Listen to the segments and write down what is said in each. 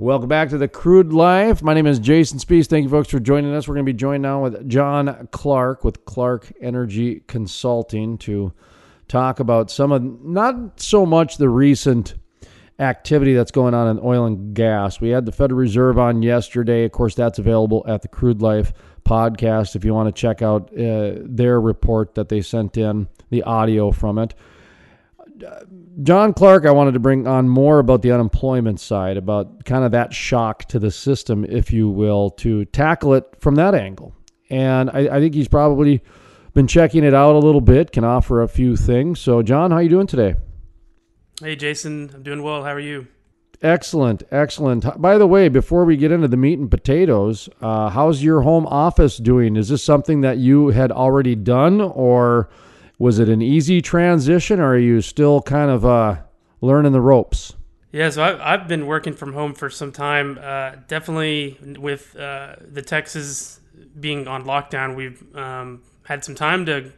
Welcome back to the Crude Life. My name is Jason Spiess. Thank you, folks, for joining us. We're going to be joined now with Jon Clark with Clark Energy Consulting to talk about some of not so much the recent activity that's going on in oil and gas. We had the Federal Reserve on yesterday. Of course, that's available at the Crude Life podcast if you want to check out uh, their report that they sent in, the audio from it. Jon Clark, I wanted to bring on more about the unemployment side, about kind of that shock to the system, if you will, to tackle it from that angle. And I, I think he's probably been checking it out a little bit, can offer a few things. So, Jon, how are you doing today? Hey, Jason, I'm doing well. How are you? Excellent, excellent. By the way, before we get into the meat and potatoes, uh, how's your home office doing? Is this something that you had already done, or was it an easy transition, or are you still kind of uh, learning the ropes? Yeah, so I've, I've been working from home for some time. Uh, definitely with uh, the Texas being on lockdown, we've um, had some time to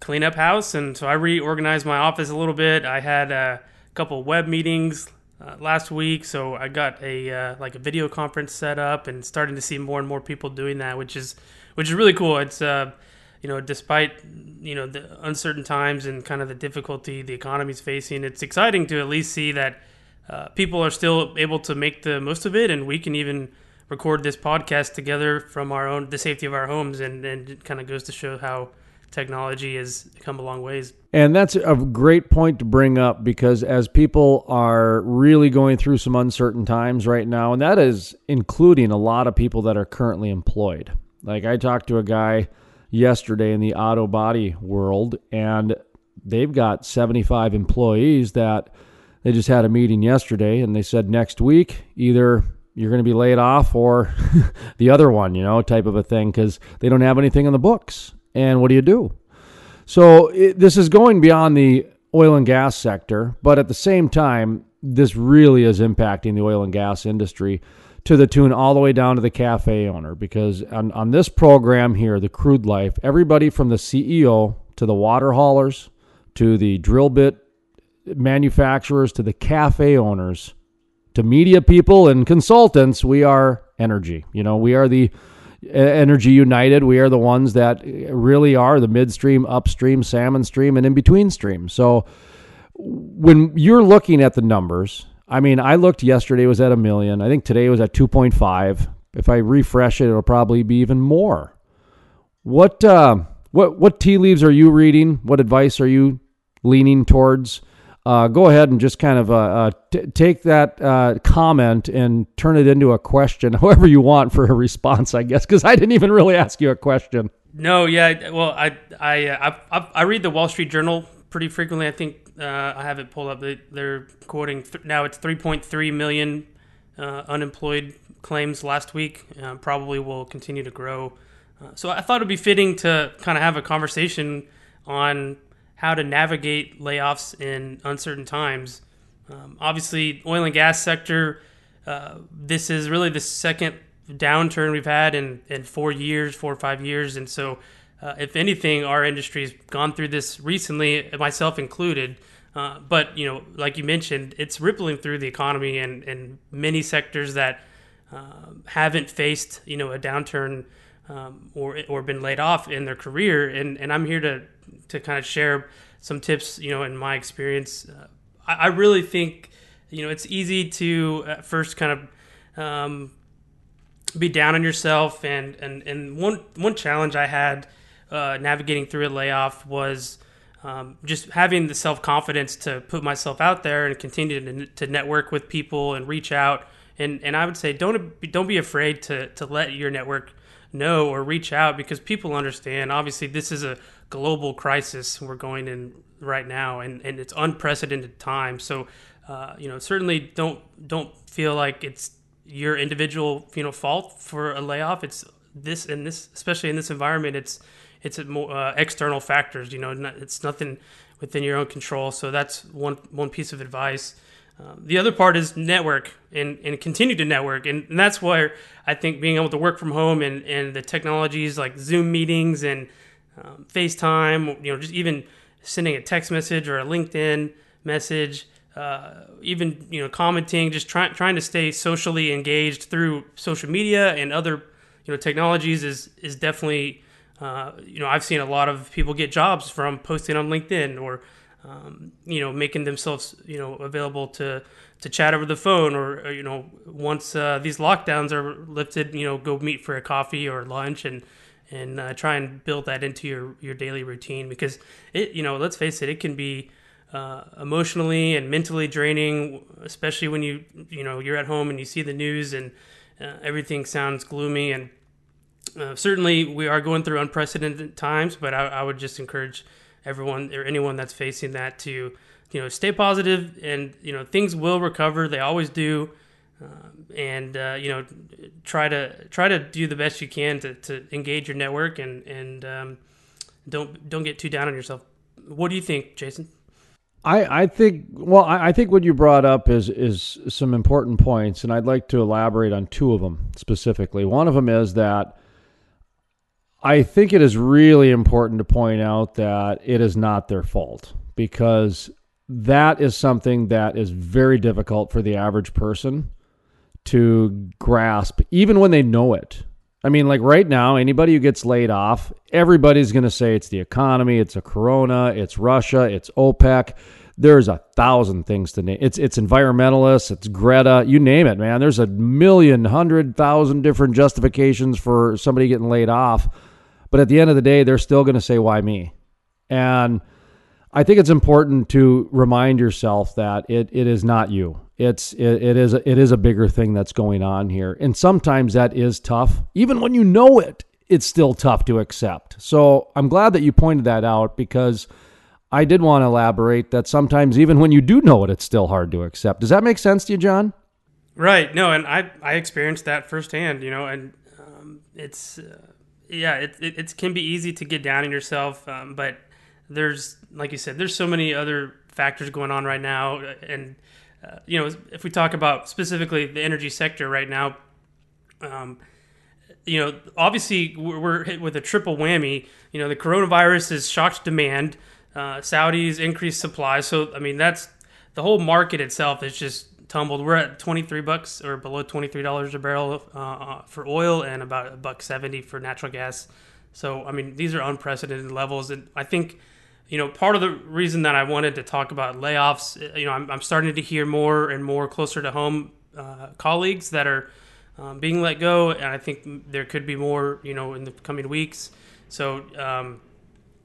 clean up house, and so I reorganized my office a little bit. I had a couple web meetings uh, last week, so I got a uh, like a video conference set up, and starting to see more and more people doing that, which is which is really cool. It's uh, you know, despite you know the uncertain times and kind of the difficulty the economy's facing, it's exciting to at least see that uh, people are still able to make the most of it, and we can even record this podcast together from our own the safety of our homes, and and it kind of goes to show how technology has come a long ways. And that's a great point to bring up because as people are really going through some uncertain times right now, and that is including a lot of people that are currently employed. Like I talked to a guy yesterday in the auto body world, and they've got 75 employees that they just had a meeting yesterday, and they said next week either you're going to be laid off or the other one, you know, type of a thing, because they don't have anything in the books. And what do you do? So it, this is going beyond the oil and gas sector, but at the same time, this really is impacting the oil and gas industry to the tune all the way down to the cafe owner. Because on, on this program here, the crude life, everybody from the CEO to the water haulers to the drill bit manufacturers to the cafe owners to media people and consultants, we are energy. You know, we are the Energy United. We are the ones that really are the midstream, upstream, salmon stream, and in between stream. So when you're looking at the numbers, I mean, I looked yesterday was at a million. I think today was at 2.5. If I refresh it, it'll probably be even more. What uh, what what tea leaves are you reading? What advice are you leaning towards? uh, go ahead and just kind of uh, uh, t- take that uh, comment and turn it into a question, however you want for a response, I guess, because I didn't even really ask you a question. No, yeah, well, I I uh, I, I read the Wall Street Journal pretty frequently. I think uh, I have it pulled up. They, are quoting th- now it's 3.3 million unemployed claims last week. probably will continue to grow. so I thought it'd be fitting to kind of have a conversation on how to navigate layoffs in uncertain times. Um, obviously, oil and gas sector. Uh, this is really the second downturn we've had in, in four years, four or five years, and so uh, if anything, our industry has gone through this recently, myself included. Uh, but you know, like you mentioned, it's rippling through the economy and, and many sectors that uh, haven't faced you know a downturn um, or or been laid off in their career. And and I'm here to to kind of share some tips, you know, in my experience. Uh, I, I, really think, you know, it's easy to at first kind of um, be down on yourself. And, and, and one, one challenge I had uh, navigating through a layoff was um, just having the self confidence to put myself out there and continue to, to network with people and reach out. And, and I would say don't don't be afraid to, to let your network know or reach out because people understand. Obviously, this is a global crisis we're going in right now, and, and it's unprecedented time. So, uh, you know, certainly don't don't feel like it's your individual you know fault for a layoff. It's this and this, especially in this environment. It's it's more uh, external factors. You know, it's nothing within your own control. So that's one one piece of advice. Um, the other part is network and, and continue to network. And, and, that's where I think being able to work from home and, and the technologies like Zoom meetings and um, FaceTime, you know, just even sending a text message or a LinkedIn message uh, even you know commenting, just trying trying to stay socially engaged through social media and other you know technologies is is definitely uh, you know I've seen a lot of people get jobs from posting on LinkedIn or um, you know making themselves you know available to to chat over the phone or, or you know once uh, these lockdowns are lifted you know go meet for a coffee or lunch and and uh, try and build that into your your daily routine because it you know let's face it it can be uh, emotionally and mentally draining, especially when you you know you're at home and you see the news and uh, everything sounds gloomy. And uh, certainly we are going through unprecedented times, but I, I, would just encourage everyone or anyone that's facing that to you know stay positive and you know things will recover. They always do. Um, and uh, you know, try to try to do the best you can to, to engage your network and and um, don't don't get too down on yourself. What do you think, Jason? I, I think well I, I think what you brought up is is some important points and I'd like to elaborate on two of them specifically. One of them is that I think it is really important to point out that it is not their fault because that is something that is very difficult for the average person to grasp even when they know it. I mean, like right now, anybody who gets laid off, everybody's going to say it's the economy, it's a corona, it's Russia, it's OPEC. There's a thousand things to name. It's it's environmentalists, it's Greta, you name it, man. There's a million, hundred thousand different justifications for somebody getting laid off. But at the end of the day, they're still going to say, "Why me?" And I think it's important to remind yourself that it, it is not you. It's it, it is a, it is a bigger thing that's going on here, and sometimes that is tough. Even when you know it, it's still tough to accept. So I'm glad that you pointed that out because I did want to elaborate that sometimes even when you do know it, it's still hard to accept. Does that make sense to you, Jon? Right. No, and I I experienced that firsthand. You know, and um, it's uh, yeah, it, it, it can be easy to get down on yourself, um, but there's like you said, there's so many other factors going on right now, and uh, you know, if we talk about specifically the energy sector right now, um, you know, obviously we're hit with a triple whammy. You know, the coronavirus has shocked demand. Uh, Saudis increased supply, so I mean that's the whole market itself is just tumbled. We're at twenty three bucks or below twenty three dollars a barrel uh, uh, for oil and about a buck seventy for natural gas. So I mean these are unprecedented levels, and I think you know, part of the reason that I wanted to talk about layoffs, uh, you know, I'm, I'm starting to hear more and more closer to home uh, colleagues that are um, being let go, and I think there could be more, you know, in the coming weeks. So um,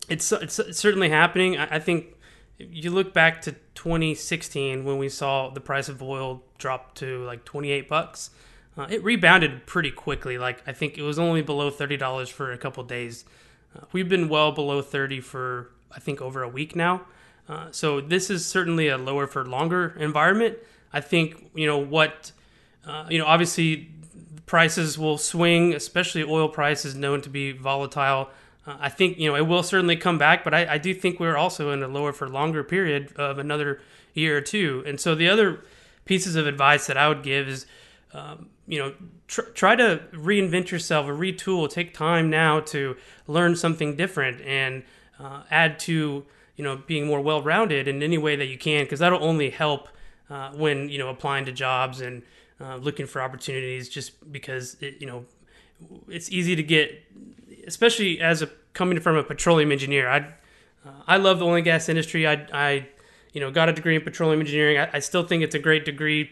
it's, it's, it's certainly happening. I, I think you look back to 2016 when we saw the price of oil drop to like 28 bucks. Uh, it rebounded pretty quickly. Like I think it was only below thirty dollars for a couple days. Uh, we've been well below thirty for I think, over a week now. Uh, so this is certainly a lower for longer environment. I think you know what uh, you know. Obviously, prices will swing, especially oil prices known to be volatile. Uh, I think you know it will certainly come back, but I, I, do think we're also in a lower for longer period of another year or two. And so the other pieces of advice that I would give is, um, you know, tr- try to reinvent yourself or retool. Take time now to learn something different and uh, add to you know being more well-rounded in any way that you can because that'll only help uh, when you know applying to jobs and uh, looking for opportunities just because it, you know it's easy to get especially as a coming from a petroleum engineer i uh, i love the oil and gas industry. I i you know got a degree in petroleum engineering. I, I still think it's a great degree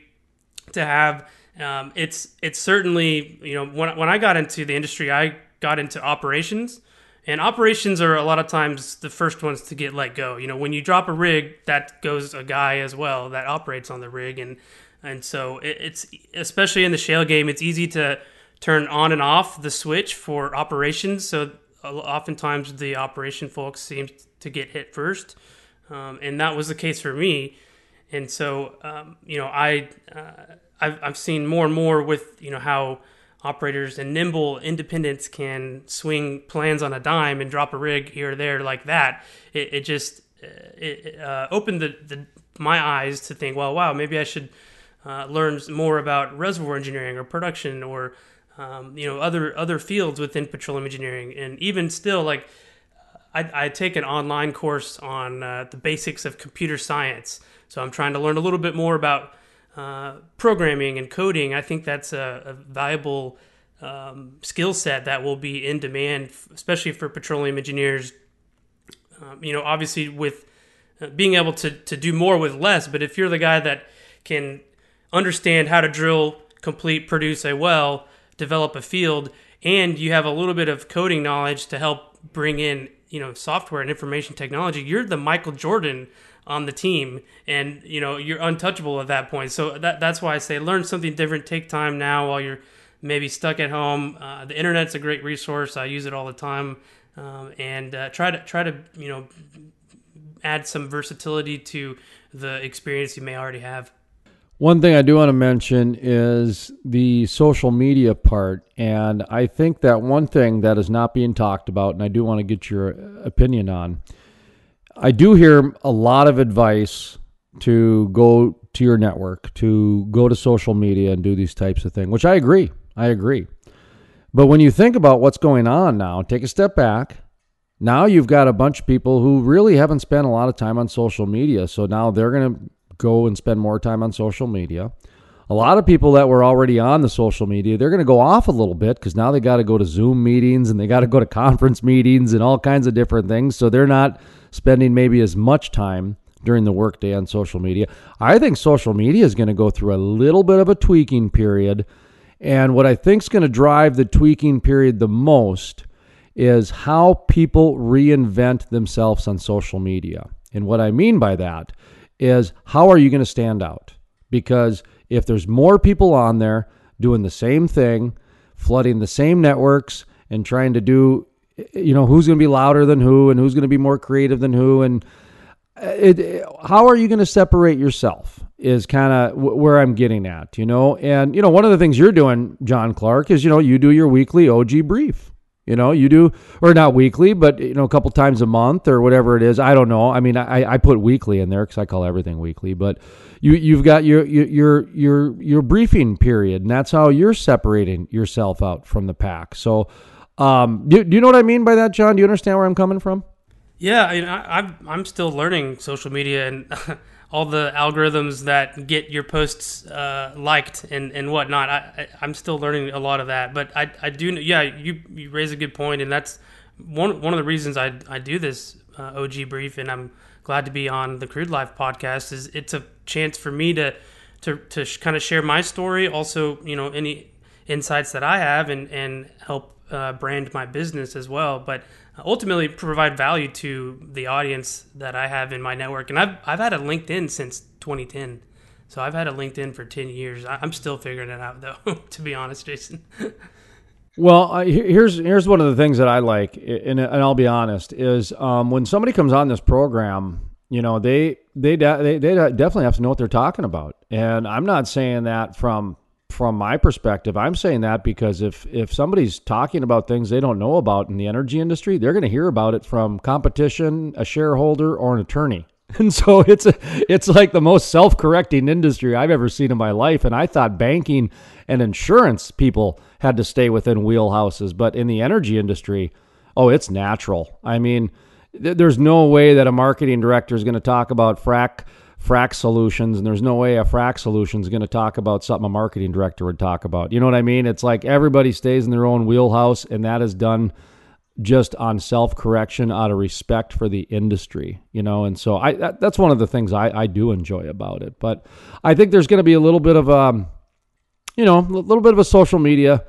to have. Um, it's it's certainly you know when, when i got into the industry i got into operations and operations are a lot of times the first ones to get let go. You know, when you drop a rig, that goes a guy as well that operates on the rig, and and so it, it's especially in the shale game, it's easy to turn on and off the switch for operations. So oftentimes the operation folks seem to get hit first, um, and that was the case for me. And so um, you know, I uh, I've, I've seen more and more with you know how operators and nimble independents can swing plans on a dime and drop a rig here or there like that. It, it just uh, it, uh, opened the, the, my eyes to think, well, wow, maybe I should uh, learn more about reservoir engineering or production or um, you know other other fields within petroleum engineering. And even still, like I, I take an online course on uh, the basics of computer science. So I'm trying to learn a little bit more about uh, programming and coding. I think that's a, a valuable um, skill set that will be in demand, especially for petroleum engineers. Um, you know, obviously with uh, being able to to do more with less, but if you're the guy that can understand how to drill, complete, produce a well, develop a field, and you have a little bit of coding knowledge to help bring in you know software and information technology, you're the Michael Jordan on the team, and you know you're untouchable at that point. So that that's why I say learn something different. Take time now while you're maybe stuck at home. Uh, the internet's a great resource. I use it all the time, um, and uh, try to try to you know add some versatility to the experience you may already have. One thing I do want to mention is the social media part. And I think that one thing that is not being talked about, and I do want to get your opinion on, I do hear a lot of advice to go to your network, to go to social media and do these types of things, which I agree. I agree. But when you think about what's going on now, take a step back. Now you've got a bunch of people who really haven't spent a lot of time on social media. So now they're going to go and spend more time on social media. A lot of people that were already on the social media, they're going to go off a little bit because now they got to go to Zoom meetings and they got to go to conference meetings and all kinds of different things. So they're not spending maybe as much time during the workday on social media. I think social media is going to go through a little bit of a tweaking period. And what I think is going to drive the tweaking period the most is how people reinvent themselves on social media. And what I mean by that is how are you going to stand out? Because if there's more people on there doing the same thing, flooding the same networks and trying to do eh, you know who's going to be louder than who and who's going to be more creative than who and eh, it, it, how are you going to separate yourself is kind of w- where i'm getting at you know and you know one of the things you're doing jon clark is you know you do your weekly og brief you know, you do, or not weekly, but you know, a couple times a month or whatever it is. I don't know. I mean, I, I put weekly in there because I call everything weekly. But you you've got your your your your briefing period, and that's how you're separating yourself out from the pack. So, um, do, do you know what I mean by that, Jon? Do you understand where I'm coming from? Yeah, I, I'm I'm still learning social media and. all the algorithms that get your posts uh, liked and, and whatnot. I, I am still learning a lot of that, but I, I do yeah you you raise a good point, and that's one one of the reasons I I do this uh, OG brief, and I'm glad to be on the Crude Life podcast. Is it's a chance for me to to to kind of share my story, also you know any insights that I have, and and help uh, brand my business as well. But ultimately provide value to the audience that I have in my network. And I've I've had a LinkedIn since 2010, so I've had a LinkedIn for 10 years. I'm still figuring it out though, to be honest, Jason. Well, here's here's one of the things that I like, and, and I'll be honest, is um, when somebody comes on this program, you know, they they they they definitely have to know what they're talking about, and I'm not saying that from from my perspective, I'm saying that because if if somebody's talking about things they don't know about in the energy industry, they're going to hear about it from competition, a shareholder, or an attorney. And so it's a, it's like the most self-correcting industry I've ever seen in my life. And I thought banking and insurance people had to stay within wheelhouses, but in the energy industry, oh, it's natural. I mean, th- there's no way that a marketing director is going to talk about frac frac solutions and there's no way a frac solution is going to talk about something a marketing director would talk about. You know what i mean? It's like everybody stays in their own wheelhouse and that is done just on self-correction out of respect for the industry you know? And so i that, that's one of the things I, I do enjoy about it. But i think there's going to be a little bit of um you know a little bit of a social media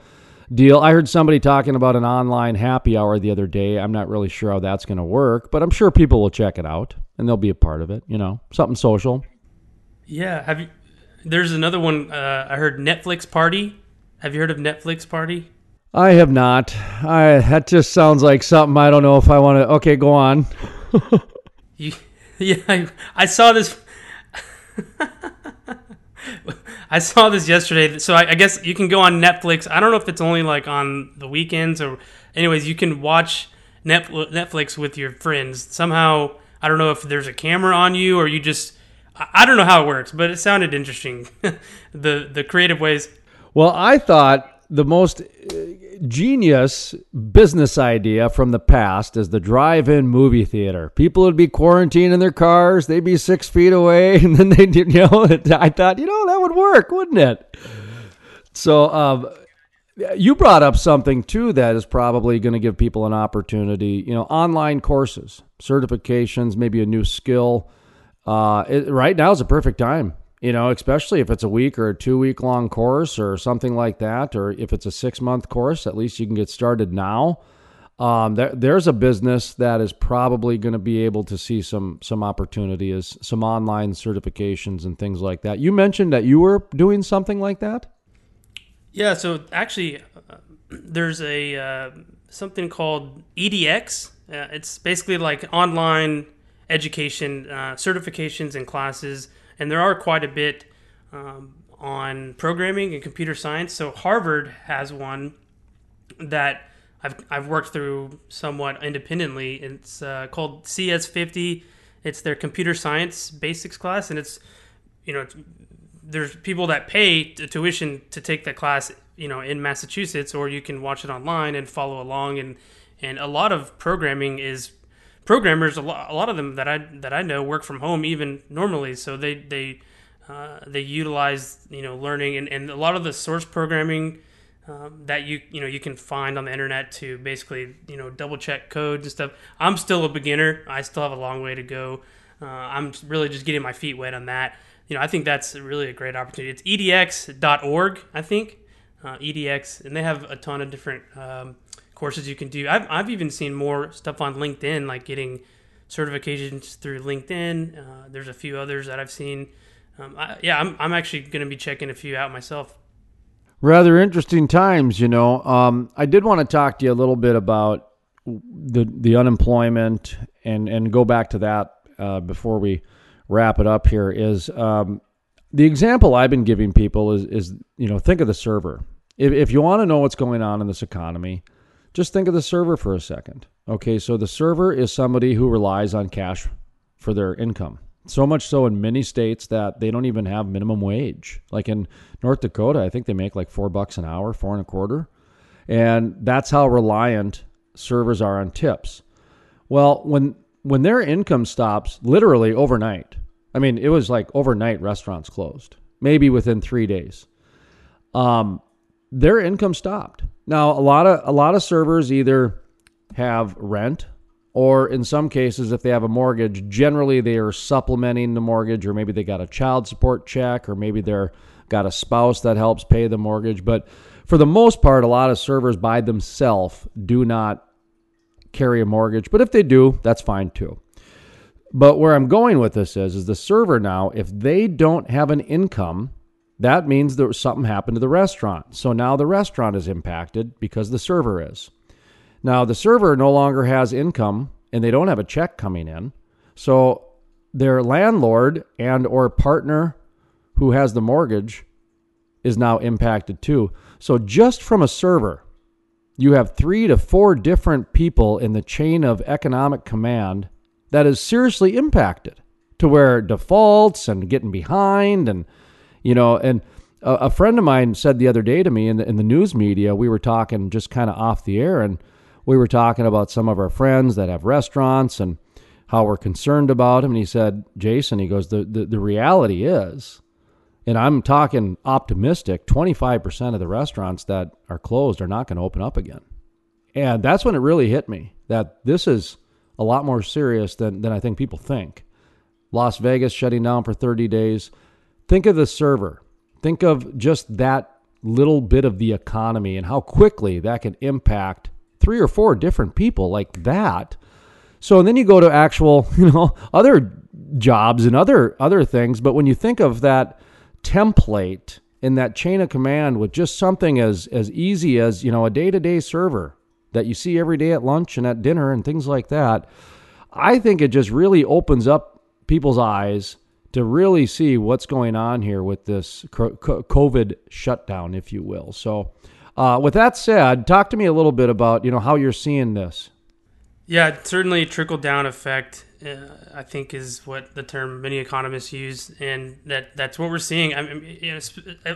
deal. I heard somebody talking about an online happy hour the other day. I'm not really sure how that's going to work, but I'm sure people will check it out and they'll be a part of it. You know, something social. Yeah. Have you? There's another one. Uh, I heard Netflix Party. Have you heard of Netflix Party? I have not. I that just sounds like something I don't know if I want to. Okay, go on. you, yeah, I, I saw this. I saw this yesterday. So I, I, guess you can go on Netflix. I don't know if it's only like on the weekends or, anyways, you can watch Netflix with your friends. Somehow, I don't know if there's a camera on you or you just. I don't know how it works, but it sounded interesting. the the creative ways. Well, I thought the most genius business idea from the past is the drive-in movie theater. People would be quarantined in their cars; they'd be six feet away, and then they, you know, I thought, you know, that would work, wouldn't it? So, um, you brought up something too that is probably going to give people an opportunity. You know, online courses, certifications, maybe a new skill. Uh, it, right now is a perfect time you know, especially if it's a week or a two week long course or something like that, or if it's a six month course, at least you can get started now. Um, there, there's a business that is probably going to be able to see some some opportunity as some online certifications and things like that. You mentioned that you were doing something like that. Yeah, so actually, uh, there's a uh, something called EDX. Uh, it's basically like online education uh, certifications and classes and there are quite a bit um, on programming and computer science. So Harvard has one that I've I've worked through somewhat independently. It's uh, called CS50. It's their computer science basics class, and it's you know it's, there's people that pay tuition to take that class you know in Massachusetts, or you can watch it online and follow along. and And a lot of programming is programmers, a lot, a lot of them that I that I know work from home even normally, so they they uh, they utilize you know learning and, and a lot of the source programming um, that you you know you can find on the internet to basically you know double check codes and stuff. I'm still a beginner. I still have a long way to go. Uh, I'm really just getting my feet wet on that. You know, I think that's really a great opportunity. It's edx.org, I think. Uh, EDX, and they have a ton of different um, courses you can do. I've, I've even seen more stuff on LinkedIn, like getting certifications through LinkedIn. Uh, there's a few others that I've seen. Um, I, yeah, I'm, I'm actually going to be checking a few out myself. Rather interesting times, you know. Um, I did want to talk to you a little bit about the the unemployment and and go back to that uh, before we wrap it up. Here is um, the example I've been giving people is is you know think of the server. If if you want to know what's going on in this economy, just think of the server for a second. Okay, so the server is somebody who relies on cash for their income. So much so in many states that they don't even have minimum wage. Like in North Dakota, I think they make like four bucks an hour, four and a quarter. And that's how reliant servers are on tips. Well, when when their income stops literally overnight, I mean, it was like overnight restaurants closed, maybe within three days. Um, their income stopped. Now, a lot of a lot of servers either have rent or in some cases if they have a mortgage, generally they are supplementing the mortgage or maybe they got a child support check or maybe they're got a spouse that helps pay the mortgage, but for the most part a lot of servers by themselves do not carry a mortgage, but if they do, that's fine too. But where I'm going with this is is the server now if they don't have an income that means that something happened to the restaurant. So now the restaurant is impacted because the server is. Now the server no longer has income and they don't have a check coming in. So their landlord and or partner who has the mortgage is now impacted too. So just from a server, you have 3 to 4 different people in the chain of economic command that is seriously impacted to where defaults and getting behind and you know, and a, a friend of mine said the other day to me in the, in the news media, we were talking just kind of off the air, and we were talking about some of our friends that have restaurants and how we're concerned about them. And he said, Jason, he goes, the, the, the reality is, and I'm talking optimistic, 25% of the restaurants that are closed are not going to open up again. And that's when it really hit me that this is a lot more serious than, than I think people think. Las Vegas shutting down for 30 days. Think of the server. Think of just that little bit of the economy and how quickly that can impact three or four different people like that. So and then you go to actual, you know, other jobs and other other things, but when you think of that template in that chain of command with just something as as easy as, you know, a day-to-day server that you see every day at lunch and at dinner and things like that, I think it just really opens up people's eyes to really see what's going on here with this COVID shutdown, if you will. So, uh, with that said, talk to me a little bit about you know how you're seeing this. Yeah, certainly trickle down effect. Uh, I think is what the term many economists use, and that that's what we're seeing. I mean, you know,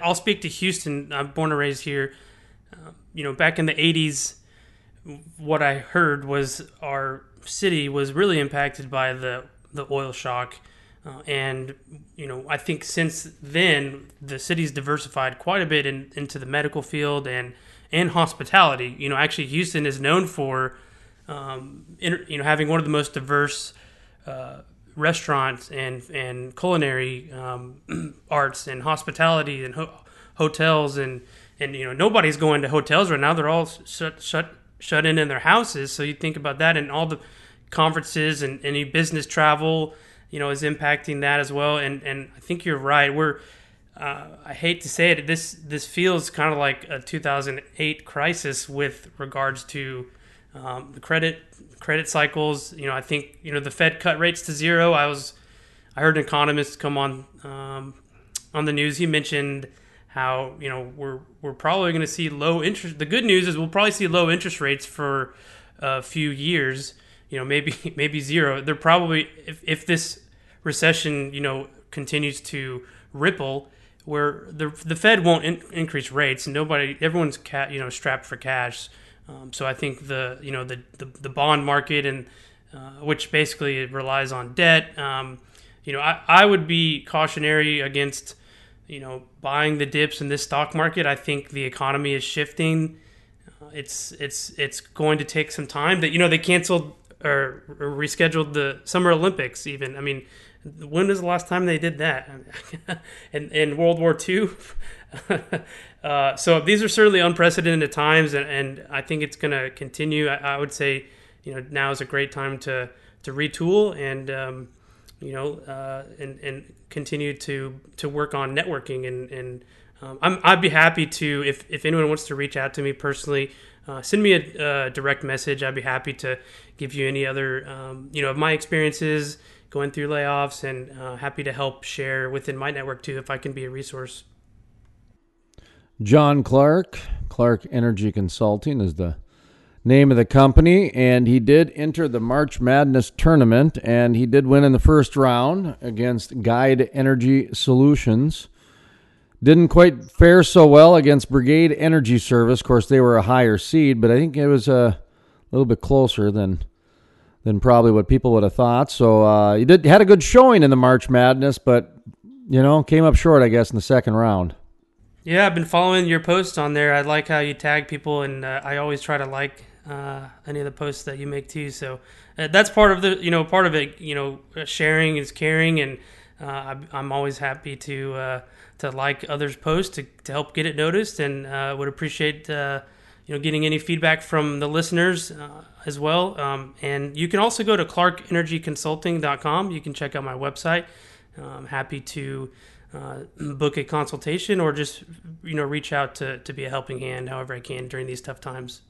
I'll speak to Houston. I'm born and raised here. Uh, you know, back in the '80s, what I heard was our city was really impacted by the the oil shock, uh, and you know, I think since then the city's diversified quite a bit in, into the medical field and and hospitality. You know, actually, Houston is known for um, you know having one of the most diverse uh, restaurants and and culinary um, arts and hospitality and ho- hotels and and you know nobody's going to hotels right now. They're all shut shut shut in in their houses. So you think about that and all the conferences and any business travel, you know, is impacting that as well. And and I think you're right. We're uh, I hate to say it, this this feels kind of like a 2008 crisis with regards to um, the credit credit cycles. You know, I think you know the Fed cut rates to zero. I was I heard an economist come on um, on the news. He mentioned how you know we're we're probably going to see low interest. The good news is we'll probably see low interest rates for a few years. You know, maybe maybe zero. They're probably if if this recession you know continues to ripple where the the Fed won't in, increase rates. Nobody, everyone's cat, you know, strapped for cash. Um, so I think the you know the the, the bond market and uh, which basically relies on debt. Um, you know, I, I would be cautionary against you know buying the dips in this stock market. I think the economy is shifting. Uh, it's it's it's going to take some time. That you know they canceled or, rescheduled the Summer Olympics. Even I mean when was the last time they did that? in, in World War II? uh, so these are certainly unprecedented times, and, and I think it's going to continue. I, I, would say, you know, now is a great time to to retool and um, you know uh, and and continue to to work on networking and and um, i would be happy to if if anyone wants to reach out to me personally. Uh, send me a, a, direct message. I'd be happy to give you any other, um, you know, of my experiences going through layoffs and uh, happy to help share within my network too if I can be a resource. Jon Clark, Clark Energy Consulting is the name of the company, and he did enter the March Madness tournament, and he did win in the first round against Guide Energy Solutions. Didn't quite fare so well against Brigade Energy Service. Of course, they were a higher seed, but I think it was a little bit closer than than probably what people would have thought. So uh, you did had a good showing in the March Madness, but you know came up short, I guess, in the second round. Yeah, I've been following your posts on there. I like how you tag people, and uh, I always try to like uh, any of the posts that you make too. So uh, that's part of the you know part of it. You know, sharing is caring, and uh, I'm always happy to uh, to like others' posts to, to help get it noticed, and would appreciate you know getting any feedback from the listeners uh, as well. Um, and you can also go to clarkenergyconsulting.com. You can check out my website. I'm happy to uh, book a consultation or just you know reach out to, to be a helping hand however I can during these tough times.